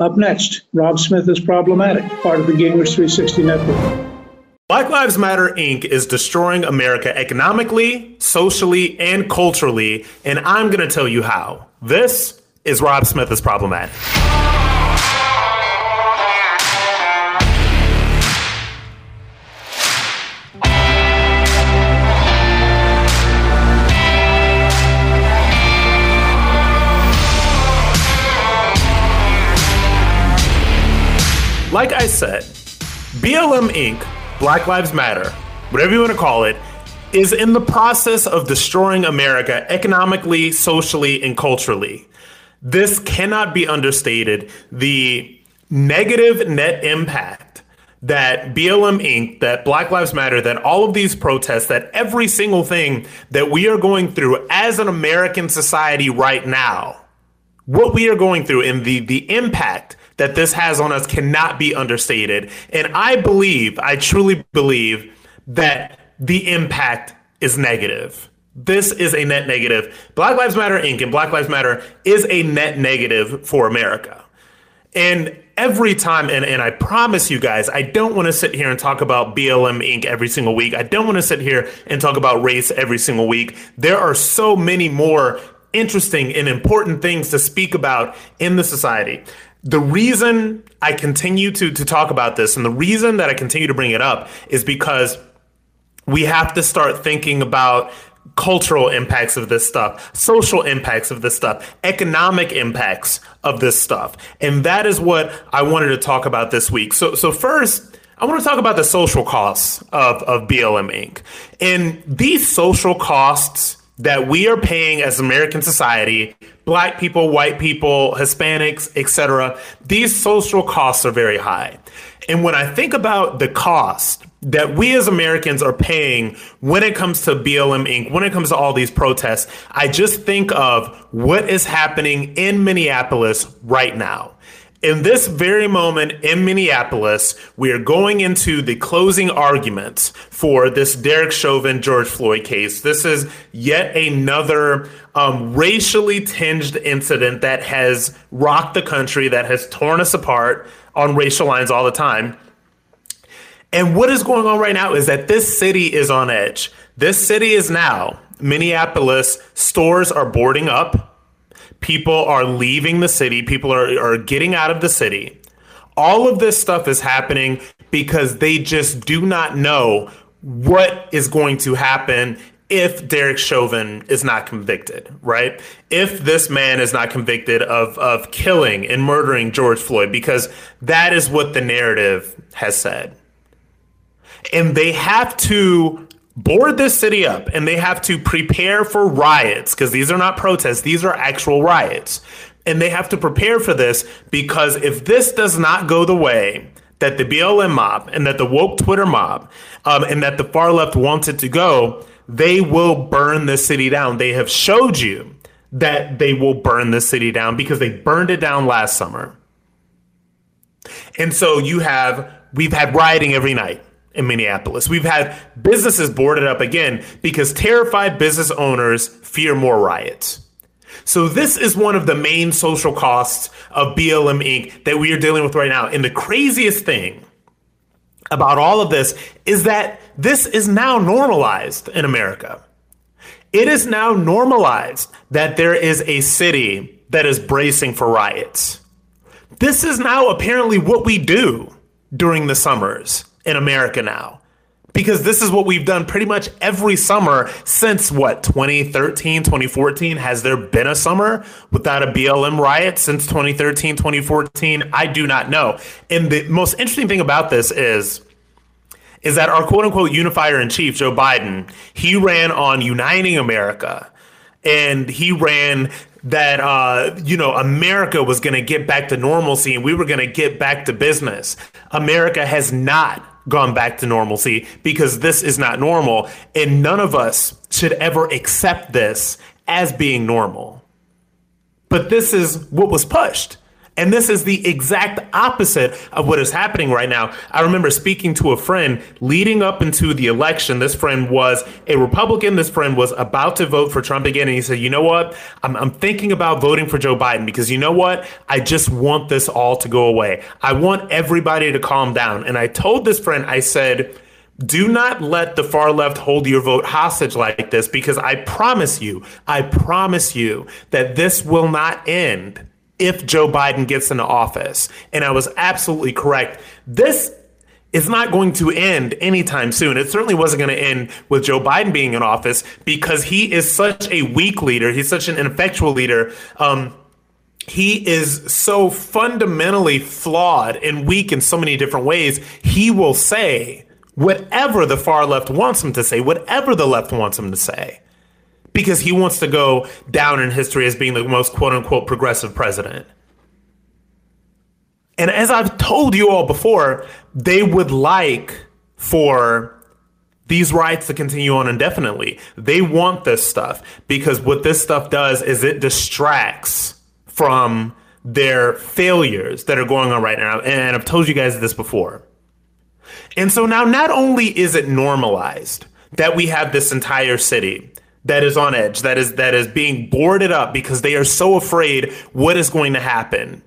Up next, Rob Smith is problematic, part of the Gingrich 360 network. Black Lives Matter Inc. is destroying America economically, socially, and culturally, and I'm going to tell you how. This is Rob Smith is problematic. I said, BLM Inc., Black Lives Matter, whatever you want to call it, is in the process of destroying America economically, socially, and culturally. This cannot be understated. The negative net impact that BLM Inc., that Black Lives Matter, that all of these protests, that every single thing that we are going through as an American society right now, what we are going through and the, the impact that this has on us cannot be understated. And I believe, I truly believe that the impact is negative. This is a net negative. Black Lives Matter Inc. and Black Lives Matter is a net negative for America. And every time, and, and I promise you guys, I don't want to sit here and talk about BLM Inc. every single week. I don't want to sit here and talk about race every single week. There are so many more interesting and important things to speak about in the society the reason I continue to to talk about this and the reason that I continue to bring it up is because we have to start thinking about cultural impacts of this stuff, social impacts of this stuff, economic impacts of this stuff. And that is what I wanted to talk about this week. So so first I want to talk about the social costs of, of BLM Inc. And these social costs that we are paying as American society, black people, white people, Hispanics, etc. These social costs are very high. And when I think about the cost that we as Americans are paying when it comes to BLM Inc., when it comes to all these protests, I just think of what is happening in Minneapolis right now. In this very moment in Minneapolis, we are going into the closing arguments for this Derek Chauvin George Floyd case. This is yet another um, racially tinged incident that has rocked the country, that has torn us apart on racial lines all the time. And what is going on right now is that this city is on edge. This city is now, Minneapolis, stores are boarding up People are leaving the city. People are, are getting out of the city. All of this stuff is happening because they just do not know what is going to happen if Derek Chauvin is not convicted, right? If this man is not convicted of, of killing and murdering George Floyd, because that is what the narrative has said. And they have to board this city up and they have to prepare for riots because these are not protests, these are actual riots. And they have to prepare for this because if this does not go the way that the BLM mob and that the woke Twitter mob um, and that the far left wants it to go, they will burn the city down. They have showed you that they will burn the city down because they burned it down last summer. And so you have, we've had rioting every night in Minneapolis. We've had businesses boarded up again because terrified business owners fear more riots. So this is one of the main social costs of BLM Inc. that we are dealing with right now. And the craziest thing about all of this is that this is now normalized in America. It is now normalized that there is a city that is bracing for riots. This is now apparently what we do during the summers in America now. Because this is what we've done pretty much every summer since what, 2013, 2014? Has there been a summer without a BLM riot since 2013, 2014? I do not know. And the most interesting thing about this is is that our quote unquote unifier in chief, Joe Biden, he ran on uniting America and he ran that uh, you know America was going to get back to normalcy and we were going to get back to business. America has not gone back to normalcy because this is not normal. And none of us should ever accept this as being normal. But this is what was pushed. And this is the exact opposite of what is happening right now. I remember speaking to a friend leading up into the election. This friend was a Republican. This friend was about to vote for Trump again. And he said, You know what? I'm, I'm thinking about voting for Joe Biden because you know what? I just want this all to go away. I want everybody to calm down. And I told this friend, I said, do not let the far left hold your vote hostage like this because I promise you, I promise you that this will not end if Joe Biden gets into office. And I was absolutely correct. This is not going to end anytime soon. It certainly wasn't going to end with Joe Biden being in office because he is such a weak leader. He's such an ineffectual leader. Um, he is so fundamentally flawed and weak in so many different ways. He will say, whatever the far left wants him to say, whatever the left wants him to say, because he wants to go down in history as being the most quote unquote progressive president. And as I've told you all before, they would like for these riots to continue on indefinitely. They want this stuff because what this stuff does is it distracts from their failures that are going on right now. And I've told you guys this before. And so now not only is it normalized that we have this entire city that is on edge, that is that is being boarded up because they are so afraid what is going to happen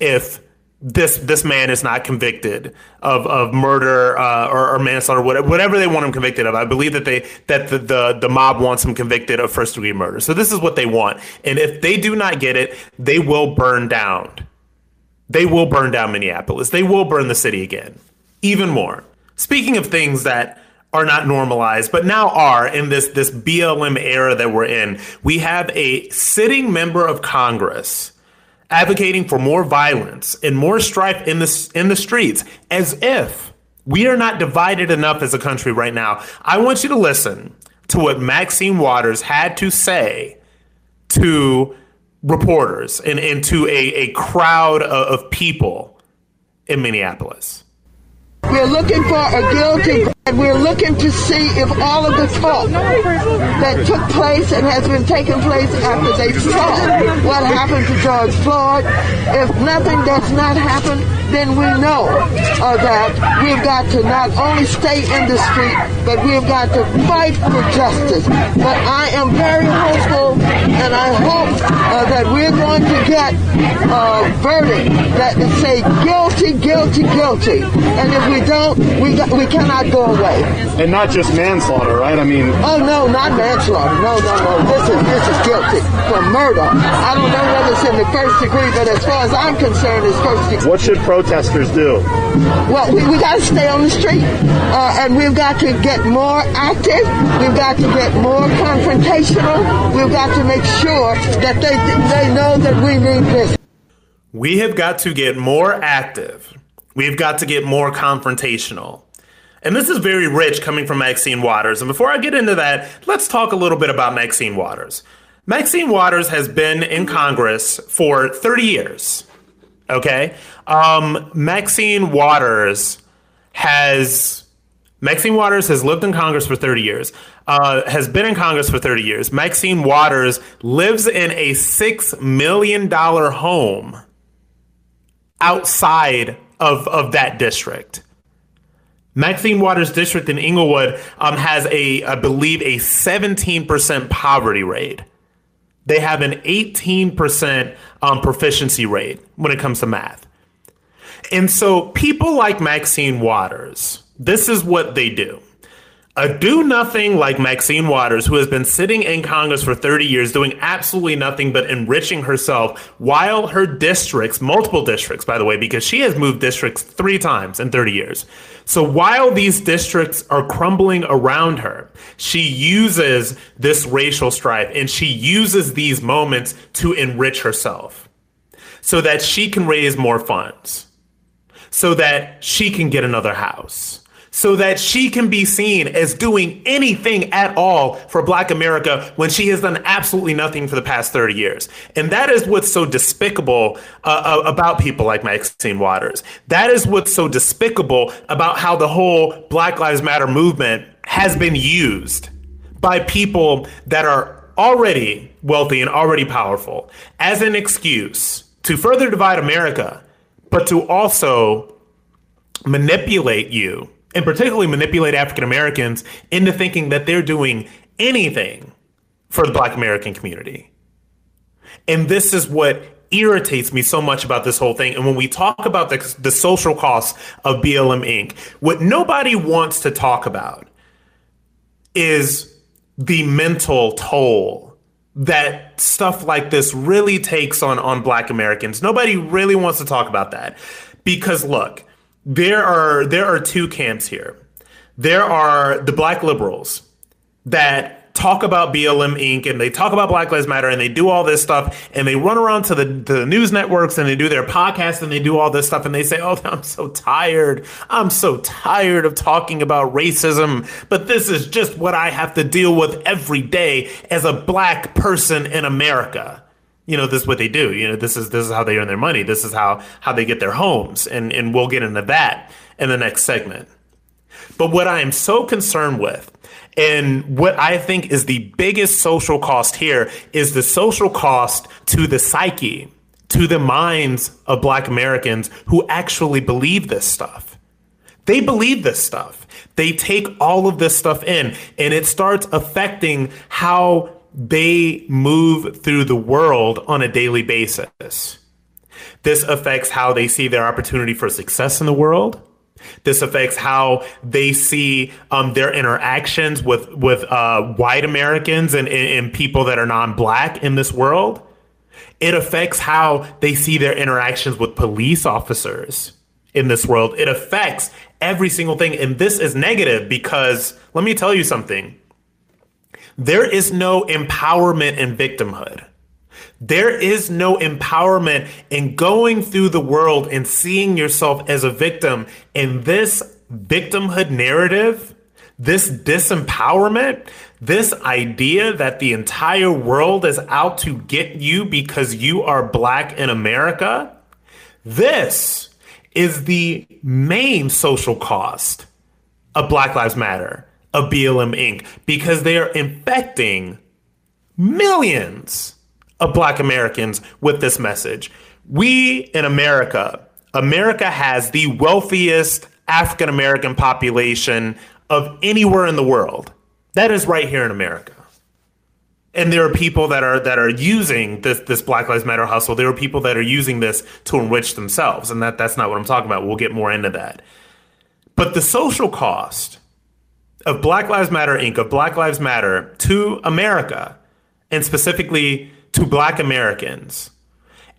if this this man is not convicted of of murder uh, or, or, manslaughter, whatever, whatever they want him convicted of. I believe that they that the, the the mob wants him convicted of first degree murder. So this is what they want, and if they do not get it, they will burn down. They will burn down Minneapolis. They will burn the city again even more. Speaking of things that are not normalized, but now are in this this BLM era that we're in, we have a sitting member of Congress advocating for more violence and more strife in the in the streets, as if we are not divided enough as a country right now. I want you to listen to what Maxine Waters had to say to reporters and, and to a, a crowd of, of people in Minneapolis. We're looking for a guilty, we're looking to see if all of the talk that took place and has been taking place after they saw what happened to George Floyd, if nothing does not happen, then we know uh, that we've got to not only stay in the street, but we've got to fight for justice. But I am very hopeful, and I hope uh, that we're going to get a verdict that say guilty, guilty, guilty. And if we don't, we got, we cannot go away. And not just manslaughter, right? I mean, oh no, not manslaughter. No, no, no. This is this is guilty for murder. I don't know whether it's in the first degree, but as far as I'm concerned, it's first degree. What should protesters do? Well, we, we got to stay on the street, uh, and we've got to get more active. We've got to get more confrontational. We've got to make sure that they they know that we need this. We have got to get more active. We've got to get more confrontational. And this is very rich coming from Maxine Waters. And before I get into that, let's talk a little bit about Maxine Waters. Maxine Waters has been in Congress for 30 years. Okay. Um, Maxine Waters has Maxine Waters has lived in Congress for 30 years, uh, has been in Congress for 30 years. Maxine Waters lives in a $6 million home outside of, of that district. Maxine Waters district in Inglewood um, has a, I believe, a 17% poverty rate they have an 18% um, proficiency rate when it comes to math. And so people like Maxine Waters, this is what they do. A do nothing like Maxine Waters, who has been sitting in Congress for 30 years doing absolutely nothing but enriching herself while her districts, multiple districts, by the way, because she has moved districts three times in 30 years. So while these districts are crumbling around her, she uses this racial strife and she uses these moments to enrich herself so that she can raise more funds, so that she can get another house so that she can be seen as doing anything at all for Black America when she has done absolutely nothing for the past 30 years. And that is what's so despicable uh, uh, about people like Maxine Waters. That is what's so despicable about how the whole Black Lives Matter movement has been used by people that are already wealthy and already powerful as an excuse to further divide America, but to also manipulate you, and particularly manipulate African Americans into thinking that they're doing anything for the Black American community. And this is what irritates me so much about this whole thing. And when we talk about the, the social costs of BLM Inc., what nobody wants to talk about is the mental toll that stuff like this really takes on on black Americans. Nobody really wants to talk about that. Because look, there are there are two camps here. There are the black liberals that talk about BLM Inc. and they talk about Black Lives Matter and they do all this stuff and they run around to the, the news networks and they do their podcasts and they do all this stuff and they say, Oh, I'm so tired. I'm so tired of talking about racism, but this is just what I have to deal with every day as a black person in America. You know, this is what they do. You know, this is this is how they earn their money. This is how how they get their homes. And and we'll get into that in the next segment. But what I am so concerned with and what I think is the biggest social cost here is the social cost to the psyche, to the minds of Black Americans who actually believe this stuff. They believe this stuff. They take all of this stuff in, and it starts affecting how they move through the world on a daily basis. This affects how they see their opportunity for success in the world. This affects how they see um, their interactions with with uh, white Americans and, and people that are non-black in this world. It affects how they see their interactions with police officers in this world. It affects every single thing, and this is negative because let me tell you something. There is no empowerment in victimhood. There is no empowerment in going through the world and seeing yourself as a victim. In this victimhood narrative, this disempowerment, this idea that the entire world is out to get you because you are black in America, this is the main social cost of Black Lives Matter, of BLM Inc., because they are infecting millions of Black Americans with this message. We in America, America has the wealthiest African American population of anywhere in the world. That is right here in America. And there are people that are that are using this this Black Lives Matter hustle. There are people that are using this to enrich themselves, and that that's not what I'm talking about. We'll get more into that. But the social cost of Black Lives Matter Inc. of Black Lives Matter to America, and specifically to black Americans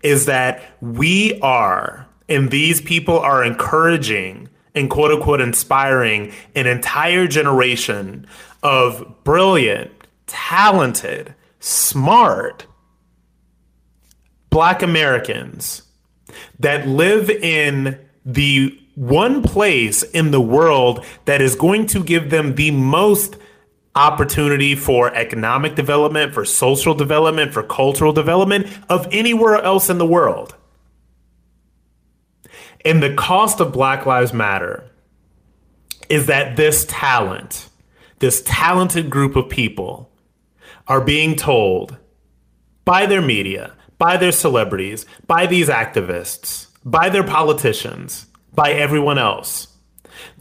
is that we are, and these people are encouraging and quote unquote inspiring an entire generation of brilliant, talented, smart black Americans that live in the one place in the world that is going to give them the most opportunity for economic development, for social development, for cultural development of anywhere else in the world. And the cost of Black Lives Matter is that this talent, this talented group of people, are being told by their media, by their celebrities, by these activists, by their politicians, by everyone else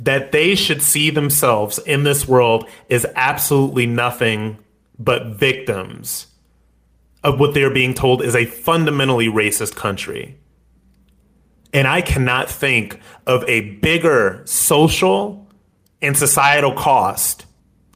that they should see themselves in this world as absolutely nothing but victims of what they're being told is a fundamentally racist country. And I cannot think of a bigger social and societal cost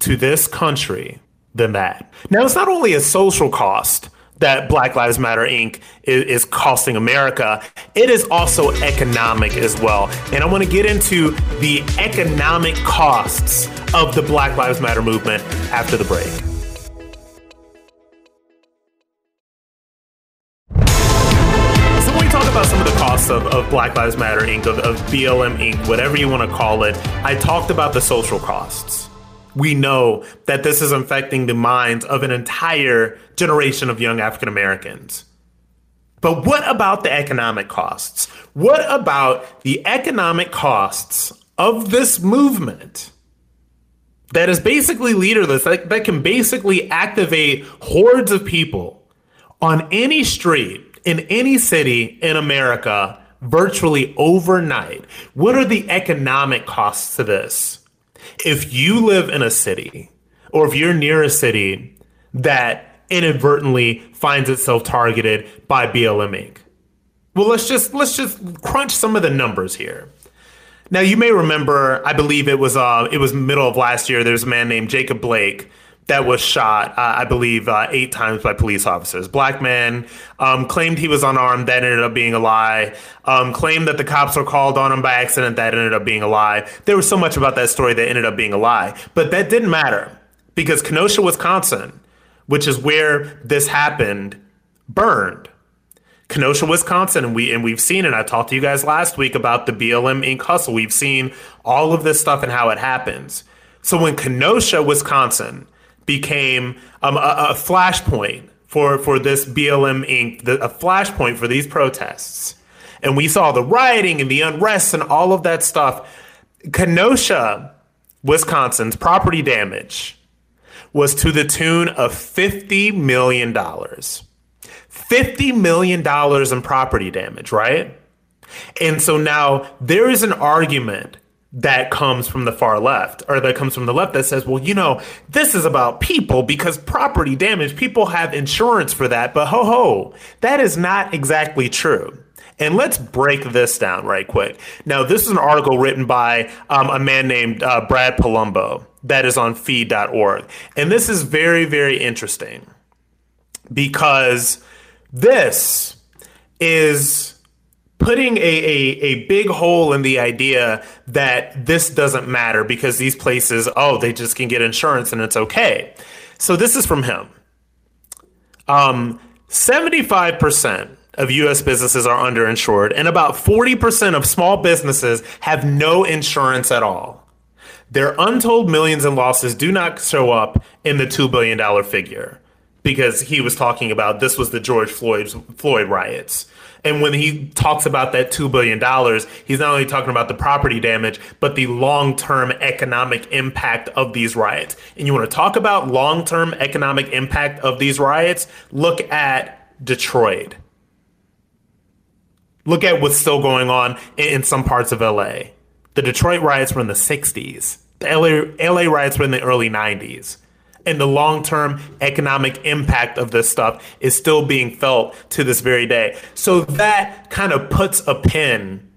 to this country than that. Now, it's not only a social cost, that Black Lives Matter Inc. Is, is, costing America, it is also economic as well. And I want to get into the economic costs of the Black Lives Matter movement after the break. So when we talk about some of the costs of, of Black Lives Matter Inc., of, of BLM Inc., whatever you want to call it, I talked about the social costs we know that this is infecting the minds of an entire generation of young African Americans. But what about the economic costs? What about the economic costs of this movement that is basically leaderless, that, that can basically activate hordes of people on any street in any city in America virtually overnight, what are the economic costs to this? If you live in a city or if you're near a city that inadvertently finds itself targeted by BLM Inc. Well, let's just let's just crunch some of the numbers here. Now, you may remember, I believe it was uh, it was middle of last year. There's a man named Jacob Blake that was shot, uh, I believe, uh, eight times by police officers. Black man um, claimed he was unarmed. That ended up being a lie. Um, claimed that the cops were called on him by accident. That ended up being a lie. There was so much about that story that ended up being a lie. But that didn't matter because Kenosha, Wisconsin, which is where this happened, burned. Kenosha, Wisconsin, and we and we've seen it. I talked to you guys last week about the BLM Inc. hustle. We've seen all of this stuff and how it happens. So when Kenosha, Wisconsin, became um, a, a flashpoint for for this BLM Inc. The, a flashpoint for these protests, and we saw the rioting and the unrest and all of that stuff. Kenosha, Wisconsin's property damage was to the tune of fifty million dollars. $50 million in property damage, right? And so now there is an argument that comes from the far left or that comes from the left that says, well, you know, this is about people because property damage, people have insurance for that. But ho ho, that is not exactly true. And let's break this down right quick. Now, this is an article written by um, a man named uh, Brad Polumbo that is on fee.org. And this is very, very interesting because this is putting a, a, a big hole in the idea that this doesn't matter because these places, oh, they just can get insurance and it's okay. So this is from him. Um, 75% of US businesses are underinsured, and about 40% of small businesses have no insurance at all. Their untold millions in losses do not show up in the $2 billion figure because he was talking about this was the George Floyd Floyd riots. And when he talks about that $2 billion, he's not only talking about the property damage, but the long term economic impact of these riots. And you want to talk about long term economic impact of these riots? Look at Detroit. Look at what's still going on in, some parts of LA. The Detroit riots were in the 60s, the LA, LA riots were in the early 90s and the long term economic impact of this stuff is still being felt to this very day. So that kind of puts a pin,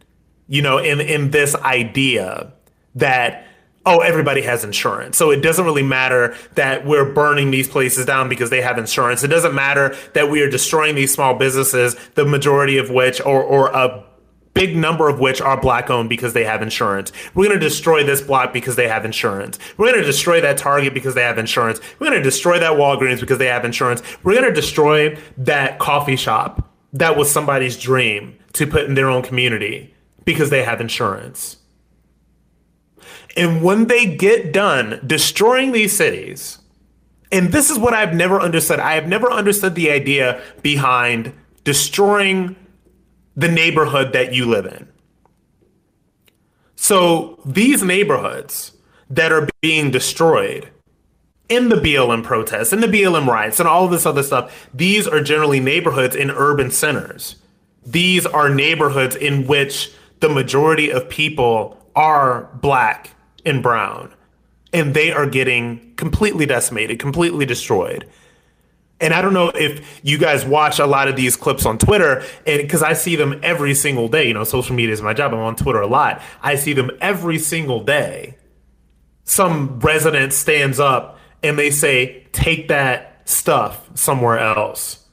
you know, in in this idea that oh everybody has insurance so it doesn't really matter that we're burning these places down because they have insurance it doesn't matter that we are destroying these small businesses the majority of which or or a big number of which are black owned because they have insurance. We're going to destroy this block because they have insurance. We're going to destroy that Target because they have insurance. We're going to destroy that Walgreens because they have insurance. We're going to destroy that coffee shop that was somebody's dream to put in their own community because they have insurance. And when they get done destroying these cities, and this is what I've never understood. I have never understood the idea behind destroying the neighborhood that you live in. So these neighborhoods that are being destroyed in the BLM protests, in the BLM riots, and all this other stuff, these are generally neighborhoods in urban centers. These are neighborhoods in which the majority of people are black and brown, and they are getting completely decimated, completely destroyed. And I don't know if you guys watch a lot of these clips on Twitter, and because I see them every single day. You know, social media is my job. I'm on Twitter a lot. I see them every single day. Some resident stands up and they say, "Take that stuff somewhere else."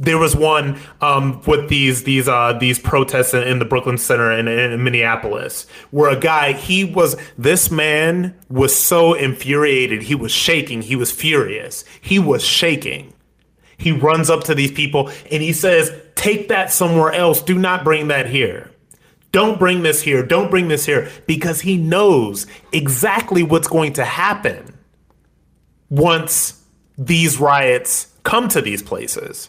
There was one um, with these these uh, these protests in, in, the Brooklyn Center in, in Minneapolis, where a guy he was this man was so infuriated, he was shaking, he was furious, he was shaking. He runs up to these people and he says, "Take that somewhere else. Do not bring that here." Don't bring this here. Don't bring this here because he knows exactly what's going to happen once these riots come to these places.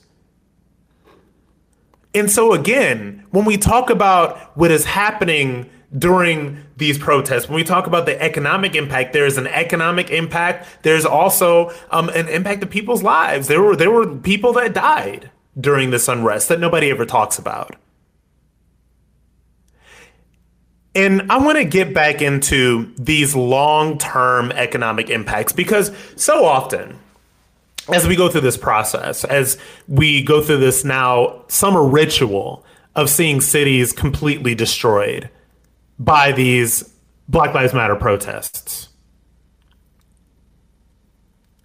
And so, again, when we talk about what is happening during these protests, when we talk about the economic impact, there is an economic impact. There's also um, an impact of people's lives. There were there were people that died. during this unrest that nobody ever talks about. And I want to get back into these long term economic impacts because so often, as we go through this process, as we go through this now summer ritual of seeing cities completely destroyed by these Black Lives Matter protests,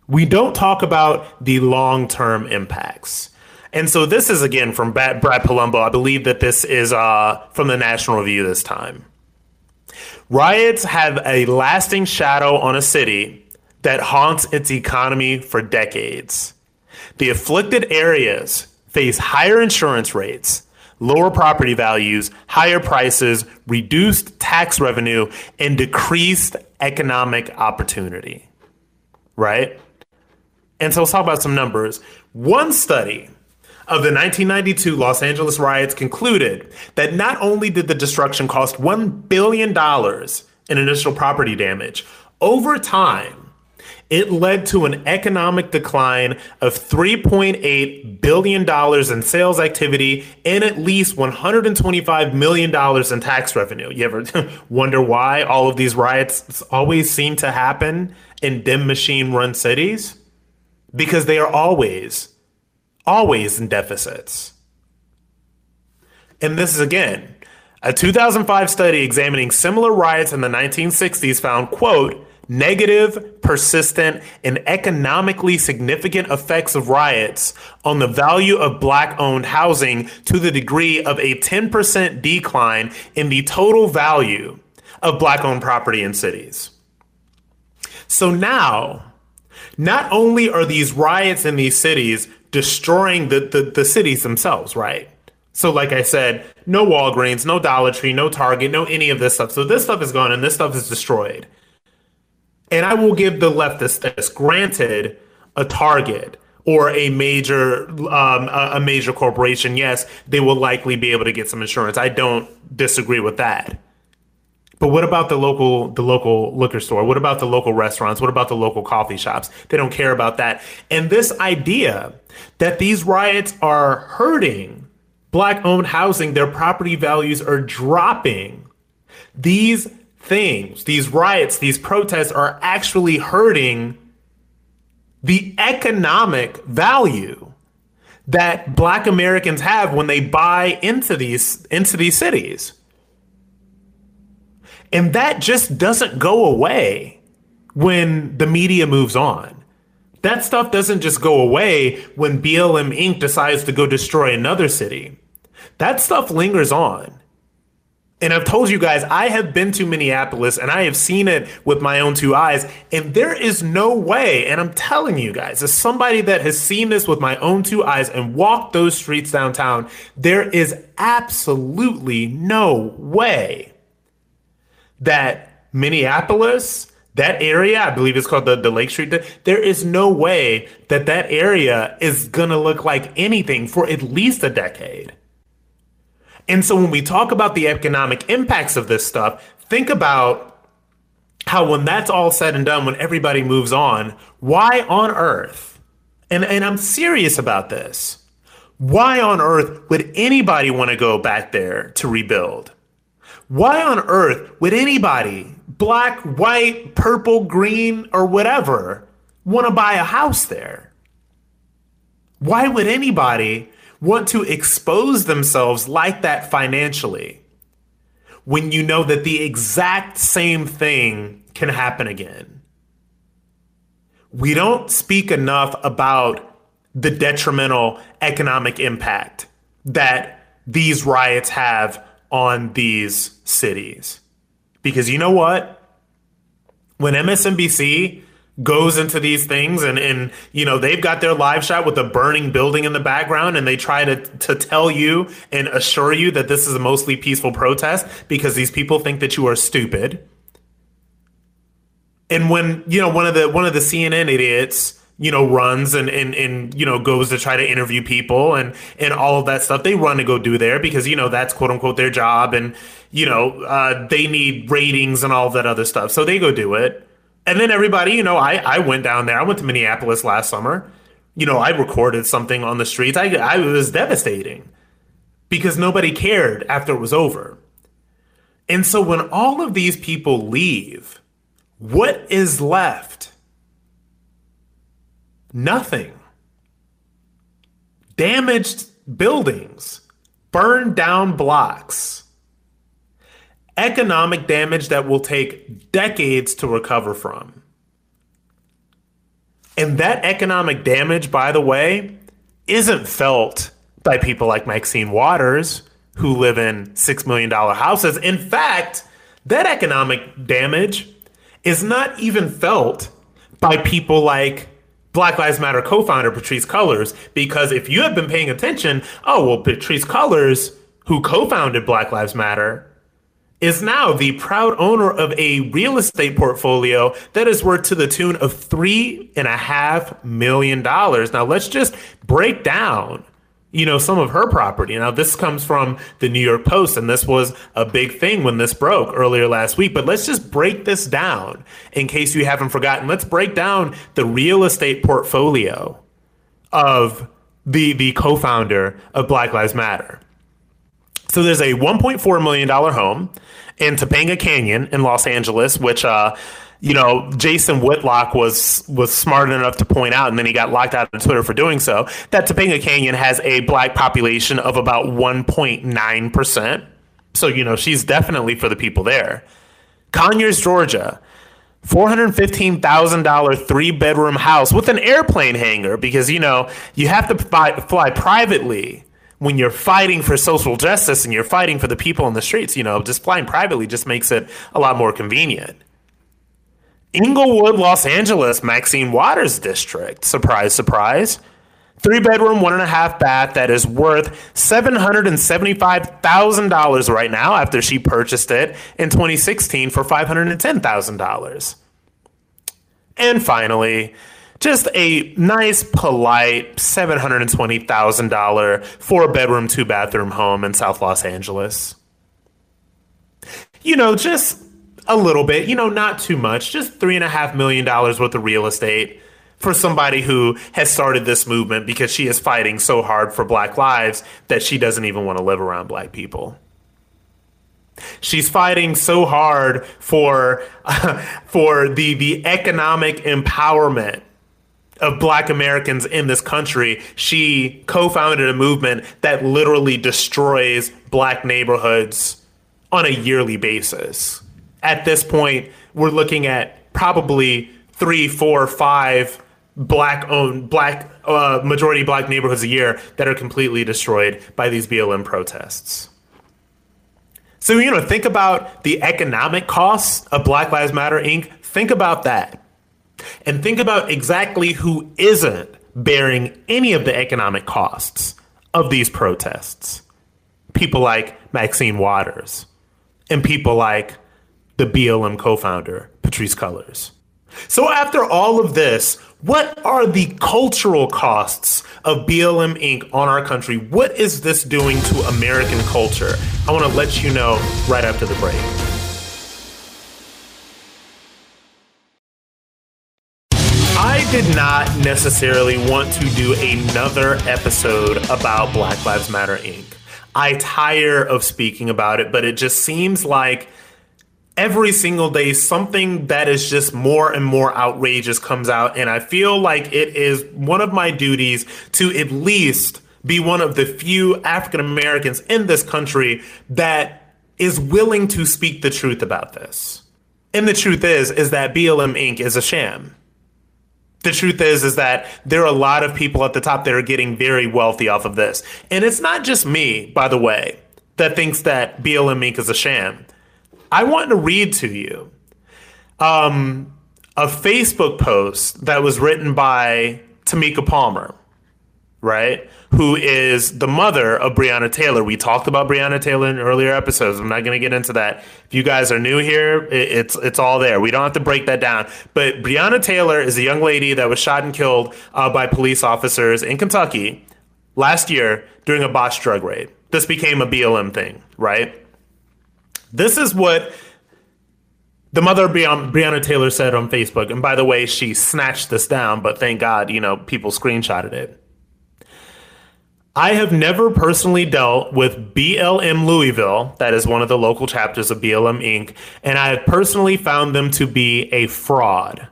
we don't talk about the long term impacts. And so this is again from Brad Polumbo. I believe that this is uh, from the National Review this time. Riots have a lasting shadow on a city that haunts its economy for decades. The afflicted areas face higher insurance rates, lower property values, higher prices, reduced tax revenue, and decreased economic opportunity. Right? And so let's talk about some numbers. One study of the 1992 Los Angeles riots concluded that not only did the destruction cost $1 billion in initial property damage, over time, it led to an economic decline of $3.8 billion in sales activity and at least $125 million in tax revenue. You ever wonder why all of these riots always seem to happen in Dem machine run cities? Because they are always always in deficits. And this is again, a 2005 study examining similar riots in the 1960s found, quote, negative, persistent, and economically significant effects of riots on the value of black owned housing to the degree of a 10% decline in the total value of black owned property in cities. So now, not only are these riots in these cities destroying the, the, the cities themselves, right? So, like I said, no Walgreens, no Dollar Tree, no Target, no any of this stuff. So, this stuff is gone and this stuff is destroyed. And I will give the leftists this. Granted, a Target or a major um, a, major corporation, yes, they will likely be able to get some insurance. I don't disagree with that. But what about the local the local liquor store? What about the local restaurants? What about the local coffee shops? They don't care about that. And this idea that these riots are hurting black owned housing, their property values are dropping. These things, these riots, these protests are actually hurting the economic value that black Americans have when they buy into these into these cities. And that just doesn't go away when the media moves on. That stuff doesn't just go away when BLM Inc. decides to go destroy another city. That stuff lingers on. And I've told you guys, I have been to Minneapolis and I have seen it with my own two eyes. And there is no way, and I'm telling you guys, as somebody that has seen this with my own two eyes and walked those streets downtown, there is absolutely no way that Minneapolis, that area, I believe it's called the, the Lake Street, there is no way that that area is going to look like anything for at least a decade. And so when we talk about the economic impacts of this stuff, think about how when that's all said and done, when everybody moves on, why on earth, and, and I'm serious about this, why on earth would anybody want to go back there to rebuild? Why on earth would anybody, black, white, purple, green, or whatever, want to buy a house there? Why would anybody want to expose themselves like that financially when you know that the exact same thing can happen again? We don't speak enough about the detrimental economic impact that these riots have on these cities. Because you know what? When MSNBC goes into these things and, and you know they've got their live shot with a burning building in the background and they try to to tell you and assure you that this is a mostly peaceful protest because these people think that you are stupid. And when you know one of the one of the CNN idiots you know runs and, and and you know goes to try to interview people and and all of that stuff they run to go do there because you know that's quote unquote their job and you know uh, they need ratings and all that other stuff. So they go do it and then everybody you know I I went down there I went to Minneapolis last summer You know, I recorded something on the streets. I, I was devastating because nobody cared after it was over. And so when all of these people leave, what is left? Nothing. Damaged buildings, burned down blocks, economic damage that will take decades to recover from. And that economic damage, by the way, isn't felt by people like Maxine Waters, who live in $6 million houses. In fact, that economic damage is not even felt by people like Black Lives Matter co founder Patrisse Cullors. Because if you have been paying attention, oh, well, Patrisse Cullors, who co founded Black Lives Matter, is now the proud owner of a real estate portfolio that is worth to the tune of three and a half million dollars. Now, let's just break down you know, some of her property. Now, this comes from the New York Post, and this was a big thing when this broke earlier last week. But let's just break this down in case you haven't forgotten. Let's break down the real estate portfolio of the the co-founder of Black Lives Matter. So there's a 1.4 million dollar home in Topanga Canyon in Los Angeles, which uh, you know, Jason Whitlock was was smart enough to point out, and then he got locked out of Twitter for doing so, that Topanga Canyon has a black population of about 1.9 percent. So you know, she's definitely for the people there. Conyers, Georgia, four hundred fifteen thousand dollar three bedroom house with an airplane hangar because you know you have to fly, fly privately when you're fighting for social justice and you're fighting for the people in the streets. You know, just flying privately just makes it a lot more convenient. Inglewood, Los Angeles, Maxine Waters district. Surprise, surprise. Three bedroom, one and a half bath that is worth $775,000 right now after she purchased it in 2016 for $510,000. And finally, just a nice, polite $720,000 four bedroom, two bathroom home in South Los Angeles. You know, just a little bit, you know, not too much, just three and a half million dollars worth of real estate for somebody who has started this movement because she is fighting so hard for black lives that she doesn't even want to live around black people. She's fighting so hard for uh, for the the economic empowerment of black Americans in this country. She co-founded a movement that literally destroys black neighborhoods on a yearly basis at this point, we're looking at probably three, four, five black owned, black, uh, majority black neighborhoods a year that are completely destroyed by these BLM protests. So, you know, think about the economic costs of Black Lives Matter Inc. Think about that. And think about exactly who isn't bearing any of the economic costs of these protests. People like Maxine Waters and people like the BLM co founder, Patrisse Cullors. So, after all of this, what are the cultural costs of BLM Inc. on our country? What is this doing to American culture? I want to let you know right after the break. Did not necessarily want to do another episode about Black Lives Matter Inc. I tire of speaking about it, but it just seems like every single day something that is just more and more outrageous comes out and i feel like it is one of my duties to at least be one of the few african americans in this country that is willing to speak the truth about this. And the truth is is that blm inc. is a sham the truth is is that there are a lot of people at the top that are getting very wealthy off of this. And it's not just me by the way that thinks that blm inc. is a sham. I want to read to you um, a Facebook post that was written by Tamika Palmer, right? Who is the mother of Breonna Taylor. We talked about Breonna Taylor in earlier episodes. I'm not going to get into that. If you guys are new here, it's it's all there. We don't have to break that down. But Breonna Taylor is a young lady that was shot and killed uh, by police officers in Kentucky last year during a botched drug raid. This became a BLM thing, right? This is what the mother of Breonna, Breonna Taylor said on Facebook, and by the way, she snatched this down, but thank God, you know, people screenshotted it. I have never personally dealt with BLM Louisville, that is one of the local chapters of BLM Inc., and I have personally found them to be a fraud.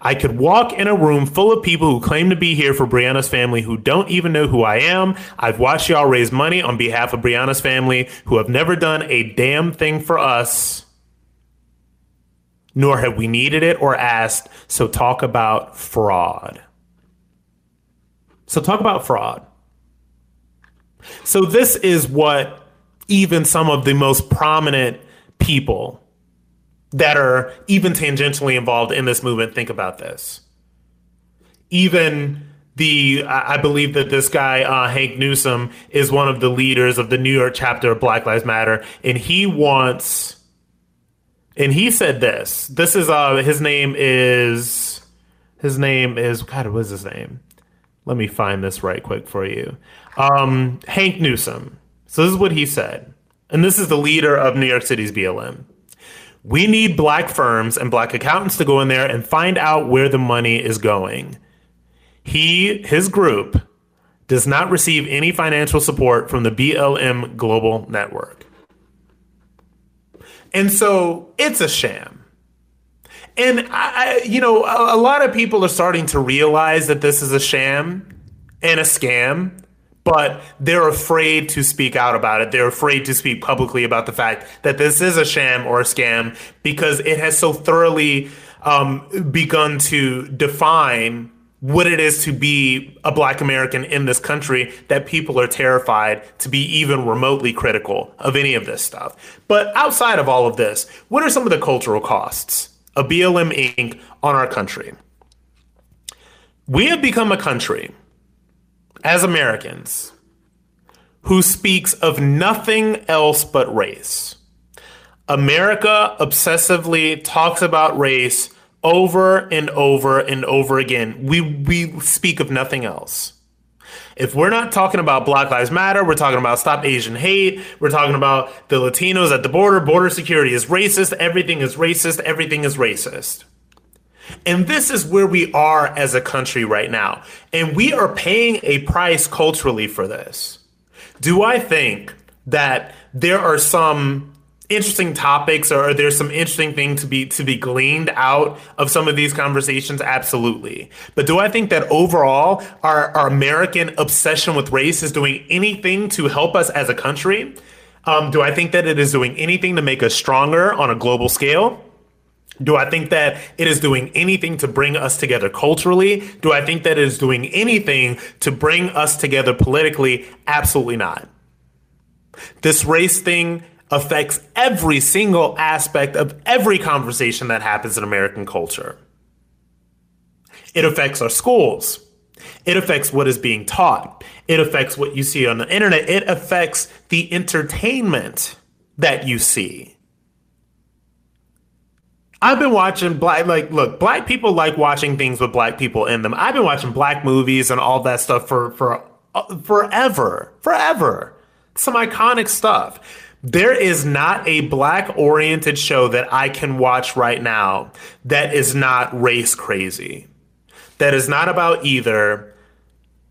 I could walk in a room full of people who claim to be here for Breonna's family who don't even know who I am. I've watched y'all raise money on behalf of Breonna's family who have never done a damn thing for us, nor have we needed it or asked. So talk about fraud. So talk about fraud. So this is what even some of the most prominent people that are even tangentially involved in this movement think about this. Even the I believe that this guy uh, Hank Newsome is one of the leaders of the New York chapter of Black Lives Matter, and he wants, and he said this. This is uh his name is his name is God. What is his name? Let me find this right quick for you. Um, Hank Newsome. So this is what he said, and this is the leader of New York City's BLM. We need black firms and black accountants to go in there and find out where the money is going. He, his group, does not receive any financial support from the BLM Global Network. And so it's a sham. And I, you know, a, a lot of people are starting to realize that this is a sham and a scam but they're afraid to speak out about it. They're afraid to speak publicly about the fact that this is a sham or a scam because it has so thoroughly um, begun to define what it is to be a black American in this country that people are terrified to be even remotely critical of any of this stuff. But outside of all of this, what are some of the cultural costs of BLM Inc. on our country? We have become a country as Americans who speaks of nothing else but race. America obsessively talks about race over and over and over again. We we speak of nothing else. If we're not talking about Black Lives Matter, we're talking about Stop Asian Hate, we're talking about the Latinos at the border, border security is racist, everything is racist, everything is racist. And this is where we are as a country right now. And we are paying a price culturally for this. Do I think that there are some interesting topics or there's some interesting thing to be to be gleaned out of some of these conversations absolutely but do i think that overall our, our american obsession with race is doing anything to help us as a country um, do i think that it is doing anything to make us stronger on a global scale do I think that it is doing anything to bring us together culturally? Do I think that it is doing anything to bring us together politically? Absolutely not. This race thing affects every single aspect of every conversation that happens in American culture. It affects our schools. It affects what is being taught. It affects what you see on the internet. It affects the entertainment that you see. I've been watching black like look, black people like watching things with black people in them. I've been watching black movies and all that stuff for for uh, forever. Forever. Some iconic stuff. There is not a black oriented show that I can watch right now that is not race crazy. That is not about either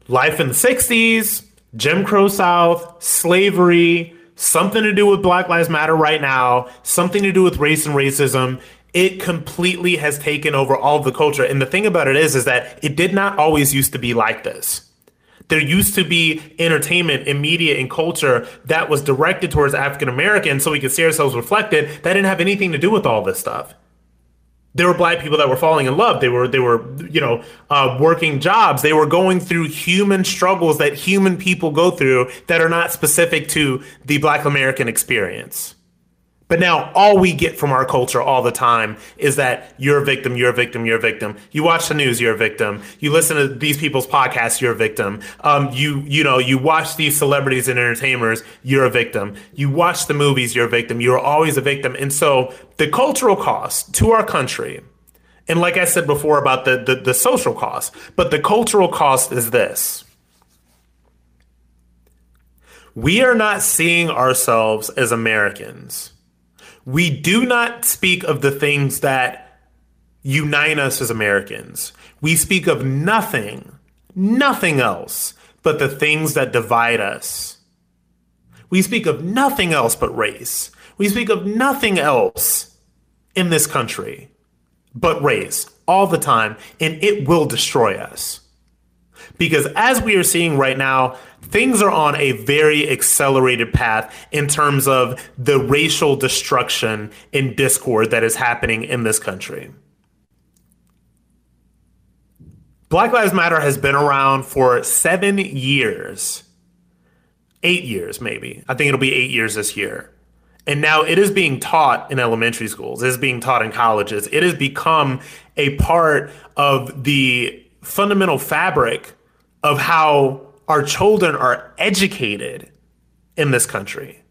life in the 60s, Jim Crow South, slavery, something to do with Black Lives Matter right now, something to do with race and racism it completely has taken over all of the culture. And the thing about it is, is that it did not always used to be like this. There used to be entertainment and media and culture that was directed towards African Americans so we could see ourselves reflected. That didn't have anything to do with all this stuff. There were black people that were falling in love. They were, they were, you know, uh, working jobs. They were going through human struggles that human people go through that are not specific to the Black American experience. But now all we get from our culture all the time is that you're a victim, you're a victim, you're a victim. You watch the news, you're a victim. You listen to these people's podcasts, you're a victim. Um, you you know you watch these celebrities and entertainers, you're a victim. You watch the movies, you're a victim. You're always a victim. And so the cultural cost to our country, and like I said before about the the, the social cost, but the cultural cost is this. We are not seeing ourselves as Americans We do not speak of the things that unite us as Americans. We speak of nothing, nothing else but the things that divide us. We speak of nothing else but race. We speak of nothing else in this country but race all the time, and it will destroy us. Because as we are seeing right now, things are on a very accelerated path in terms of the racial destruction and discord that is happening in this country. Black Lives Matter has been around for seven years, eight years maybe. I think it'll be eight years this year. And now it is being taught in elementary schools, it is being taught in colleges. It has become a part of the fundamental fabric of how our children are educated in this country.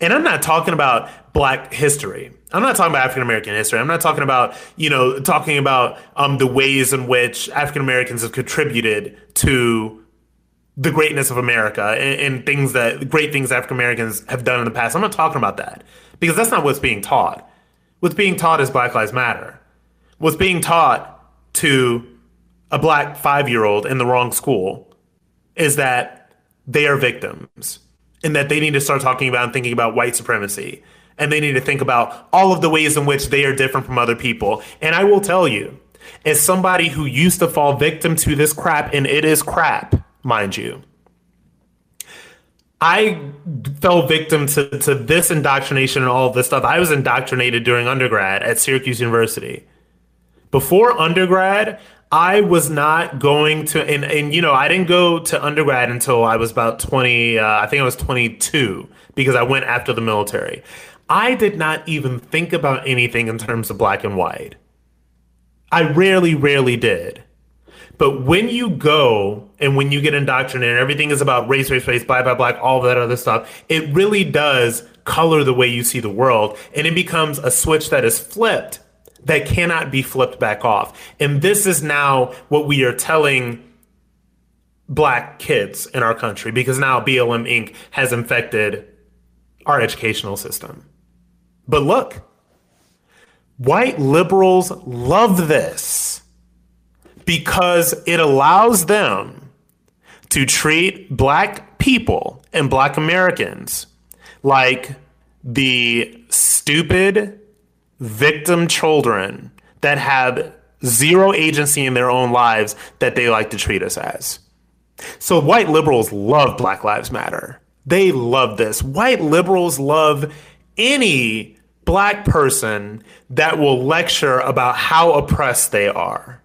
And I'm not talking about black history. I'm not talking about African American history. I'm not talking about, you know, talking about um, the ways in which African Americans have contributed to the greatness of America and, and things that great things African Americans have done in the past. I'm not talking about that because that's not what's being taught. What's being taught is Black Lives Matter. What's being taught to a black five year old in the wrong school is that they are victims and that they need to start talking about and thinking about white supremacy. And they need to think about all of the ways in which they are different from other people. And I will tell you, as somebody who used to fall victim to this crap, and it is crap, mind you, I fell victim to, to this indoctrination and all of this stuff. I was indoctrinated during undergrad at Syracuse University. Before undergrad, I was not going to, and, and you know, I didn't go to undergrad until I was about 20, uh, I think I was 22 because I went after the military. I did not even think about anything in terms of black and white. I rarely, rarely did. But when you go and when you get indoctrinated, everything is about race, race, race, black, black, black, all that other stuff. It really does color the way you see the world. And it becomes a switch that is flipped that cannot be flipped back off. And this is now what we are telling black kids in our country because now BLM Inc. has infected our educational system. But look, white liberals love this because it allows them to treat black people and black Americans like the stupid victim children that have zero agency in their own lives that they like to treat us as. So white liberals love Black Lives Matter. They love this. White liberals love any black person that will lecture about how oppressed they are.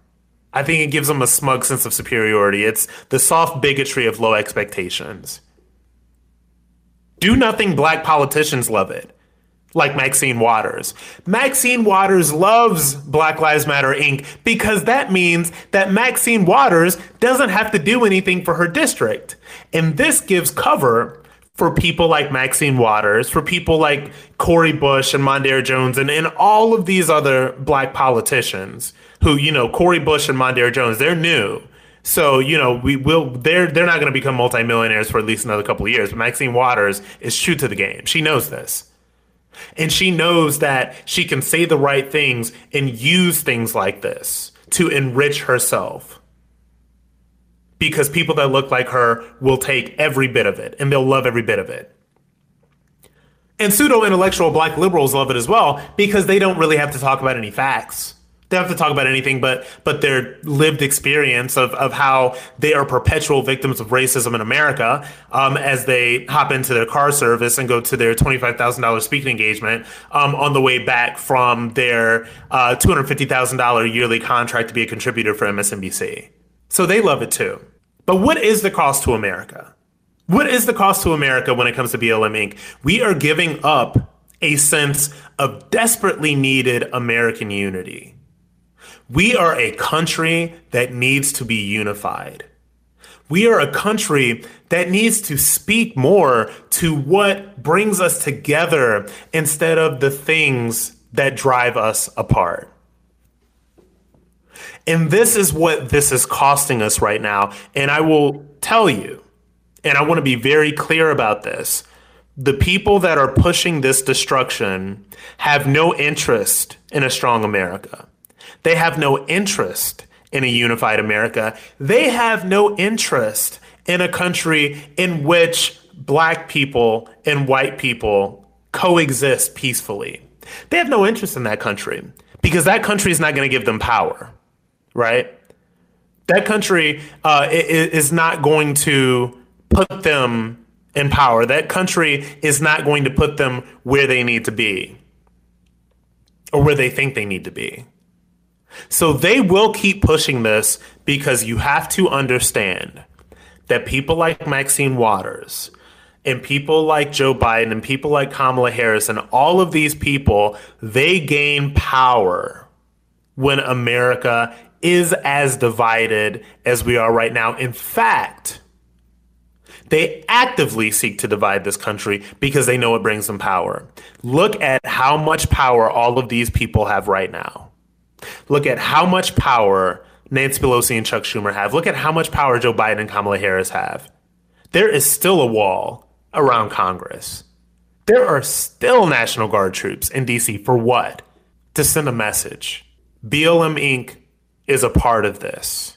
I think it gives them a smug sense of superiority. It's the soft bigotry of low expectations. Do nothing black politicians love it like Maxine Waters. Maxine Waters loves Black Lives Matter Inc. because that means that Maxine Waters doesn't have to do anything for her district. And this gives cover for people like Maxine Waters, for people like Cori Bush and Mondaire Jones, and, and all of these other black politicians who, you know, Cori Bush and Mondaire Jones, they're new. So, you know, we will they're they're not gonna become multimillionaires for at least another couple of years. But Maxine Waters is true to the game. She knows this. And she knows that she can say the right things and use things like this to enrich herself. Because people that look like her will take every bit of it and they'll love every bit of it. And pseudo intellectual black liberals love it as well because they don't really have to talk about any facts. They have to talk about anything but but their lived experience of, of how they are perpetual victims of racism in America um, as they hop into their car service and go to their twenty five thousand dollars speaking engagement um, on the way back from their uh, two hundred fifty thousand dollar yearly contract to be a contributor for MSNBC. So they love it too. But what is the cost to America? What is the cost to America when it comes to BLM Inc? We are giving up a sense of desperately needed American unity we are a country that needs to be unified. We are a country that needs to speak more to what brings us together instead of the things that drive us apart. And this is what this is costing us right now. And I will tell you, and I want to be very clear about this the people that are pushing this destruction have no interest in a strong America. They have no interest in a unified America. They have no interest in a country in which black people and white people coexist peacefully. They have no interest in that country because that country is not going to give them power, right? That country uh, is not going to put them in power. That country is not going to put them where they need to be or where they think they need to be. So they will keep pushing this because you have to understand that people like Maxine Waters and people like Joe Biden and people like Kamala Harris and all of these people, they gain power when America is as divided as we are right now. In fact, they actively seek to divide this country because they know it brings them power. Look at how much power all of these people have right now. Look at how much power Nancy Pelosi and Chuck Schumer have. Look at how much power Joe Biden and Kamala Harris have. There is still a wall around Congress. There are still National Guard troops in DC for what? To send a message. BLM Inc. is a part of this.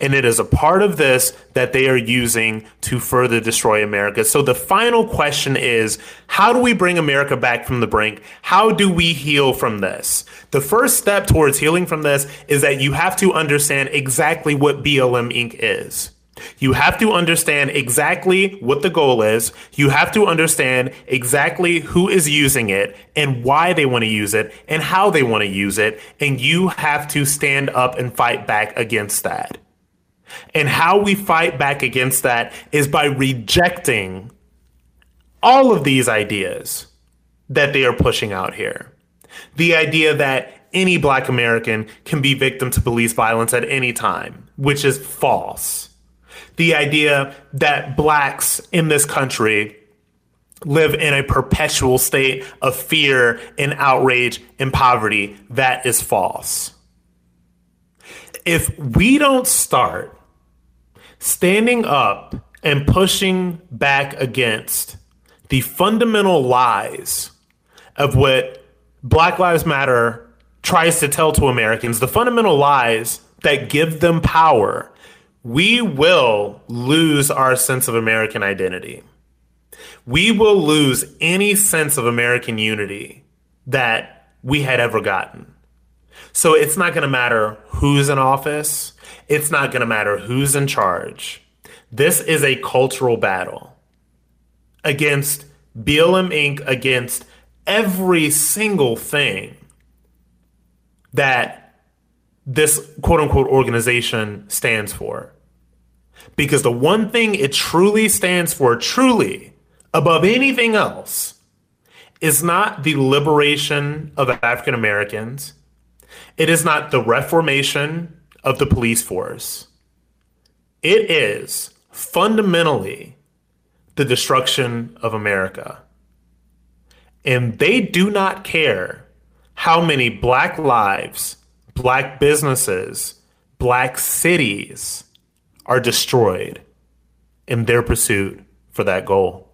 And it is a part of this that they are using to further destroy America. So the final question is how do we bring America back from the brink? How do we heal from this? The first step towards healing from this is that you have to understand exactly what BLM Inc. is. You have to understand exactly what the goal is. You have to understand exactly who is using it and why they want to use it and how they want to use it. And you have to stand up and fight back against that. And how we fight back against that is by rejecting all of these ideas that they are pushing out here. The idea that any black American can be victim to police violence at any time, which is false. The idea that blacks in this country live in a perpetual state of fear and outrage and poverty, that is false. If we don't start standing up and pushing back against the fundamental lies of what Black Lives Matter tries to tell to Americans, the fundamental lies that give them power, we will lose our sense of American identity. We will lose any sense of American unity that we had ever gotten. So it's not going to matter who's in office. It's not going to matter who's in charge. This is a cultural battle against BLM Inc., against every single thing that this quote unquote organization stands for. Because the one thing it truly stands for, truly, above anything else, is not the liberation of African Americans. It is not the reformation of the police force. It is fundamentally the destruction of America. And they do not care how many black lives, black businesses, black cities are destroyed in their pursuit for that goal.